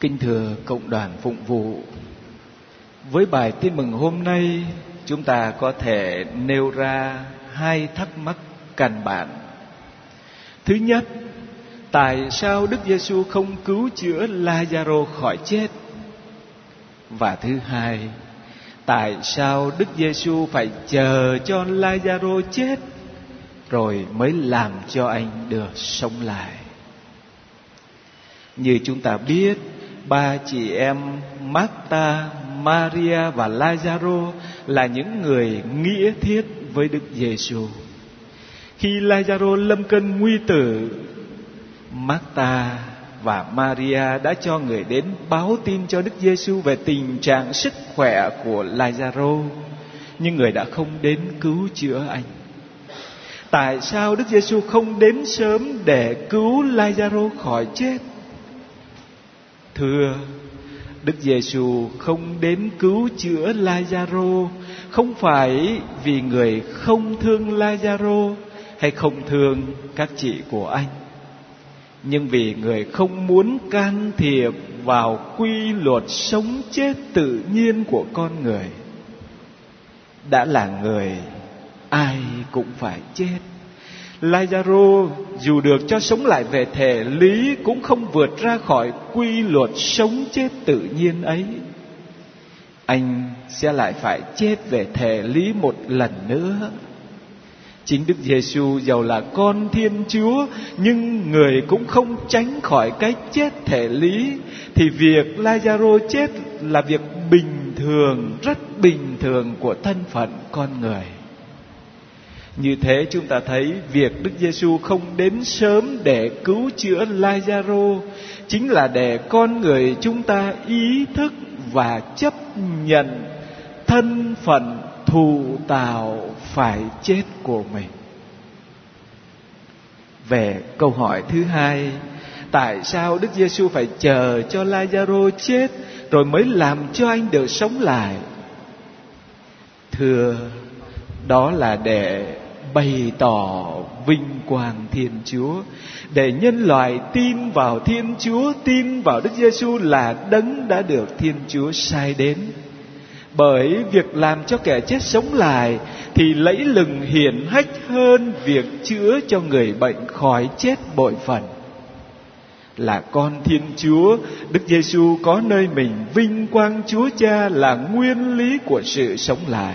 Kính thưa cộng đoàn phụng vụ, với bài tin mừng hôm nay, chúng ta có thể nêu ra hai thắc mắc căn bản. Thứ nhất, tại sao Đức Giêsu không cứu chữa Lazaro khỏi chết? Và thứ hai, tại sao Đức Giêsu phải chờ cho Lazaro chết rồi mới làm cho anh được sống lại? Như chúng ta biết, ba chị em Marta, Maria và Lazaro là những người nghĩa thiết với Đức Giêsu. Khi Lazaro lâm cơn nguy tử, Marta và Maria đã cho người đến báo tin cho Đức Giêsu về tình trạng sức khỏe của Lazaro, nhưng người đã không đến cứu chữa anh. Tại sao Đức Giêsu không đến sớm để cứu Lazaro khỏi chết? Thưa, Đức Giêsu không đến cứu chữa Lazaro không phải vì người không thương Lazaro hay không thương các chị của anh nhưng vì người không muốn can thiệp vào quy luật sống chết tự nhiên của con người. Đã là người ai cũng phải chết. Lazaro dù được cho sống lại về thể lý cũng không vượt ra khỏi quy luật sống chết tự nhiên ấy. Anh sẽ lại phải chết về thể lý một lần nữa. Chính Đức Giêsu giàu là con Thiên Chúa nhưng người cũng không tránh khỏi cái chết thể lý thì việc Lazaro chết là việc bình thường, rất bình thường của thân phận con người. Như thế chúng ta thấy việc Đức Giêsu không đến sớm để cứu chữa Lazaro chính là để con người chúng ta ý thức và chấp nhận thân phận thù tạo phải chết của mình. Về câu hỏi thứ hai, tại sao Đức Giêsu phải chờ cho Lazaro chết rồi mới làm cho anh được sống lại? Thưa, đó là để bày tỏ vinh quang Thiên Chúa để nhân loại tin vào Thiên Chúa, tin vào Đức Giêsu là đấng đã được Thiên Chúa sai đến. Bởi việc làm cho kẻ chết sống lại thì lẫy lừng hiển hách hơn việc chữa cho người bệnh khỏi chết bội phần. Là con Thiên Chúa, Đức Giêsu có nơi mình vinh quang Chúa Cha là nguyên lý của sự sống lại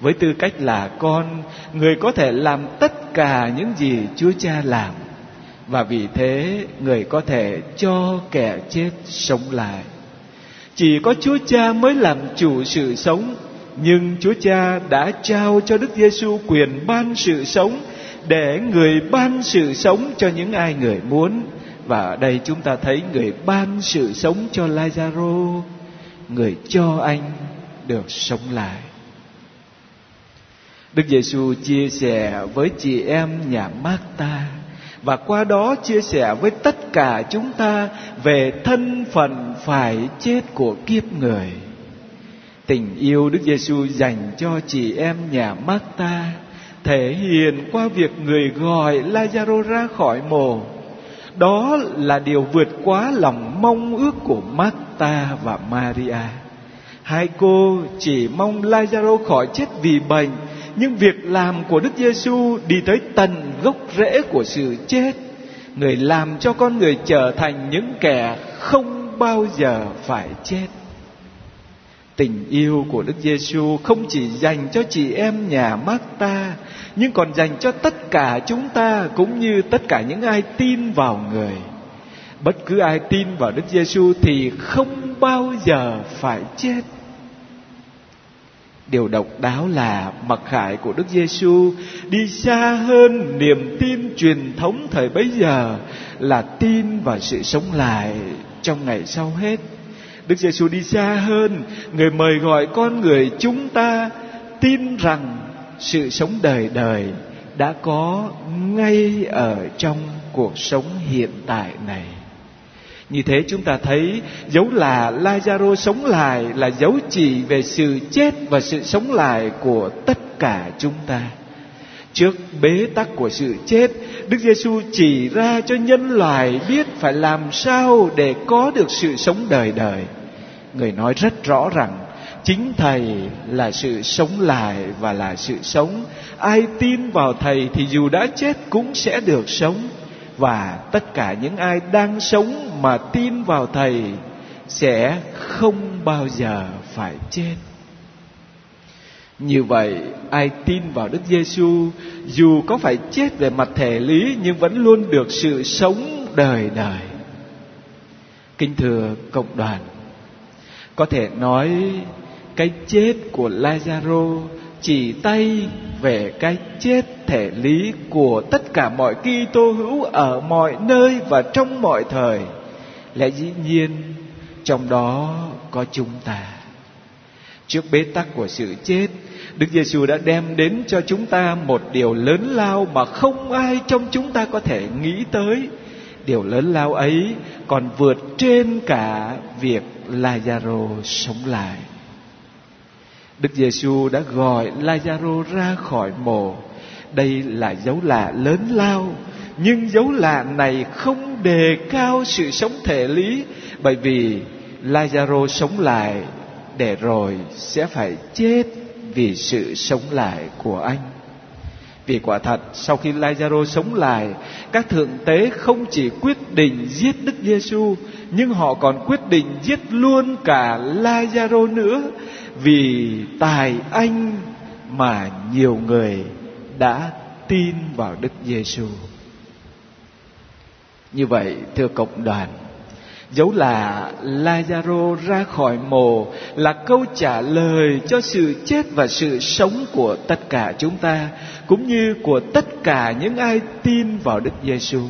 với tư cách là con, người có thể làm tất cả những gì chúa cha làm. Và vì thế, người có thể cho kẻ chết sống lại. Chỉ có chúa cha mới làm chủ sự sống, nhưng chúa cha đã trao cho đức giêsu quyền ban sự sống để người ban sự sống cho những ai người muốn. Và ở đây chúng ta thấy người ban sự sống cho Lazaro, người cho anh được sống lại. Đức Giêsu chia sẻ với chị em nhà Marta và qua đó chia sẻ với tất cả chúng ta về thân phận phải chết của kiếp người. Tình yêu Đức Giêsu dành cho chị em nhà Marta thể hiện qua việc người gọi Lazaro ra khỏi mồ. Đó là điều vượt quá lòng mong ước của Marta và Maria. Hai cô chỉ mong Lazaro khỏi chết vì bệnh nhưng việc làm của Đức Giêsu đi tới tận gốc rễ của sự chết. Người làm cho con người trở thành những kẻ không bao giờ phải chết. Tình yêu của Đức Giêsu không chỉ dành cho chị em nhà Marta, nhưng còn dành cho tất cả chúng ta cũng như tất cả những ai tin vào người. Bất cứ ai tin vào Đức Giêsu thì không bao giờ phải chết Điều độc đáo là mặc khải của Đức Giêsu đi xa hơn niềm tin truyền thống thời bấy giờ là tin vào sự sống lại trong ngày sau hết. Đức Giêsu đi xa hơn, người mời gọi con người chúng ta tin rằng sự sống đời đời đã có ngay ở trong cuộc sống hiện tại này. Như thế chúng ta thấy dấu là Lazaro sống lại là dấu chỉ về sự chết và sự sống lại của tất cả chúng ta. Trước bế tắc của sự chết, Đức Giêsu chỉ ra cho nhân loại biết phải làm sao để có được sự sống đời đời. Người nói rất rõ rằng chính Thầy là sự sống lại và là sự sống. Ai tin vào Thầy thì dù đã chết cũng sẽ được sống. Và tất cả những ai đang sống mà tin vào Thầy sẽ không bao giờ phải chết. Như vậy, ai tin vào Đức Giêsu dù có phải chết về mặt thể lý nhưng vẫn luôn được sự sống đời đời. Kính thưa cộng đoàn, có thể nói cái chết của Lazaro chỉ tay về cái chết thể lý của tất cả mọi Kitô hữu ở mọi nơi và trong mọi thời. Lẽ dĩ nhiên trong đó có chúng ta. Trước bế tắc của sự chết, Đức Giêsu đã đem đến cho chúng ta một điều lớn lao mà không ai trong chúng ta có thể nghĩ tới. Điều lớn lao ấy còn vượt trên cả việc Lazaro sống lại. Đức Giêsu đã gọi Lazaro ra khỏi mồ. Đây là dấu lạ lớn lao, nhưng dấu lạ này không đề cao sự sống thể lý bởi vì Lazaro sống lại để rồi sẽ phải chết vì sự sống lại của anh. Vì quả thật sau khi Lazaro sống lại, các thượng tế không chỉ quyết định giết Đức Giêsu, nhưng họ còn quyết định giết luôn cả Lazaro nữa, vì tài anh mà nhiều người đã tin vào Đức Giêsu. Như vậy, thưa cộng đoàn, dấu là Lazaro ra khỏi mồ là câu trả lời cho sự chết và sự sống của tất cả chúng ta cũng như của tất cả những ai tin vào Đức Giêsu.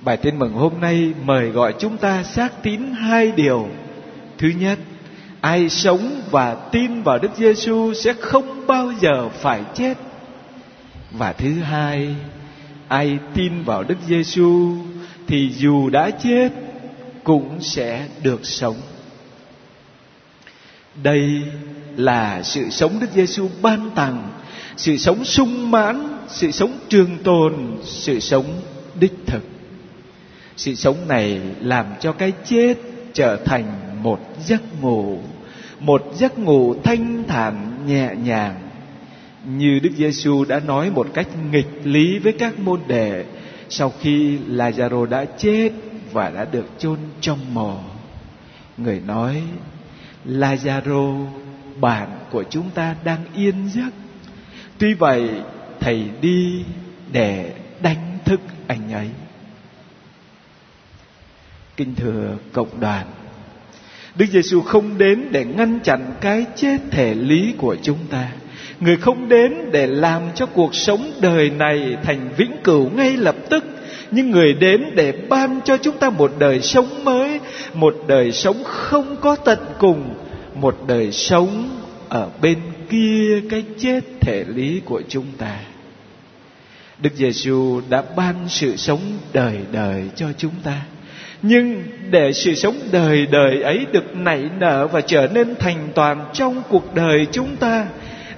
Bài tin mừng hôm nay mời gọi chúng ta xác tín hai điều. Thứ nhất, ai sống và tin vào Đức Giêsu sẽ không bao giờ phải chết. Và thứ hai, ai tin vào Đức Giêsu thì dù đã chết cũng sẽ được sống. Đây là sự sống Đức Giêsu ban tặng, sự sống sung mãn, sự sống trường tồn, sự sống đích thực. Sự sống này làm cho cái chết trở thành một giấc ngủ, một giấc ngủ thanh thản nhẹ nhàng. Như Đức Giêsu đã nói một cách nghịch lý với các môn đệ sau khi Lazaro đã chết và đã được chôn trong mồ. Người nói, Lazaro, bạn của chúng ta đang yên giấc. Tuy vậy, thầy đi để đánh thức anh ấy. Kinh thừa cộng đoàn, Đức Giêsu không đến để ngăn chặn cái chết thể lý của chúng ta. Người không đến để làm cho cuộc sống đời này thành vĩnh cửu ngay lập tức nhưng người đến để ban cho chúng ta một đời sống mới, một đời sống không có tận cùng, một đời sống ở bên kia cái chết thể lý của chúng ta Đức Giêsu đã ban sự sống đời đời cho chúng ta. Nhưng để sự sống đời đời ấy được nảy nở và trở nên thành toàn trong cuộc đời chúng ta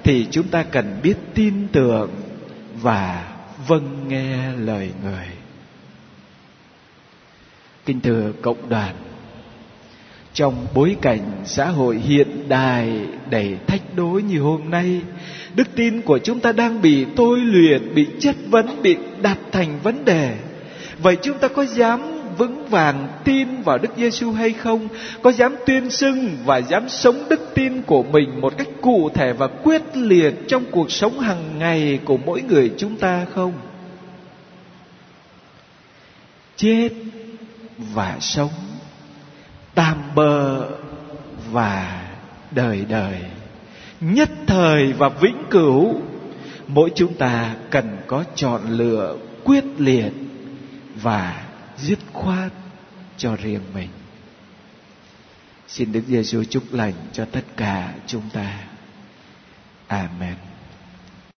thì chúng ta cần biết tin tưởng và vâng nghe lời người. Kính thưa cộng đoàn, trong bối cảnh xã hội hiện đại đầy thách đố như hôm nay, đức tin của chúng ta đang bị tôi luyện, bị chất vấn, bị đặt thành vấn đề. Vậy chúng ta có dám vững vàng tin vào Đức Giêsu hay không? Có dám tuyên xưng và dám sống đức tin của mình một cách cụ thể và quyết liệt trong cuộc sống hàng ngày của mỗi người chúng ta không? Chết và sống, tạm bờ và đời đời, nhất thời và vĩnh cửu, mỗi chúng ta cần có chọn lựa quyết liệt và dứt khoát cho riêng mình. Xin đức giêsu chúc lành cho tất cả chúng ta. Amen.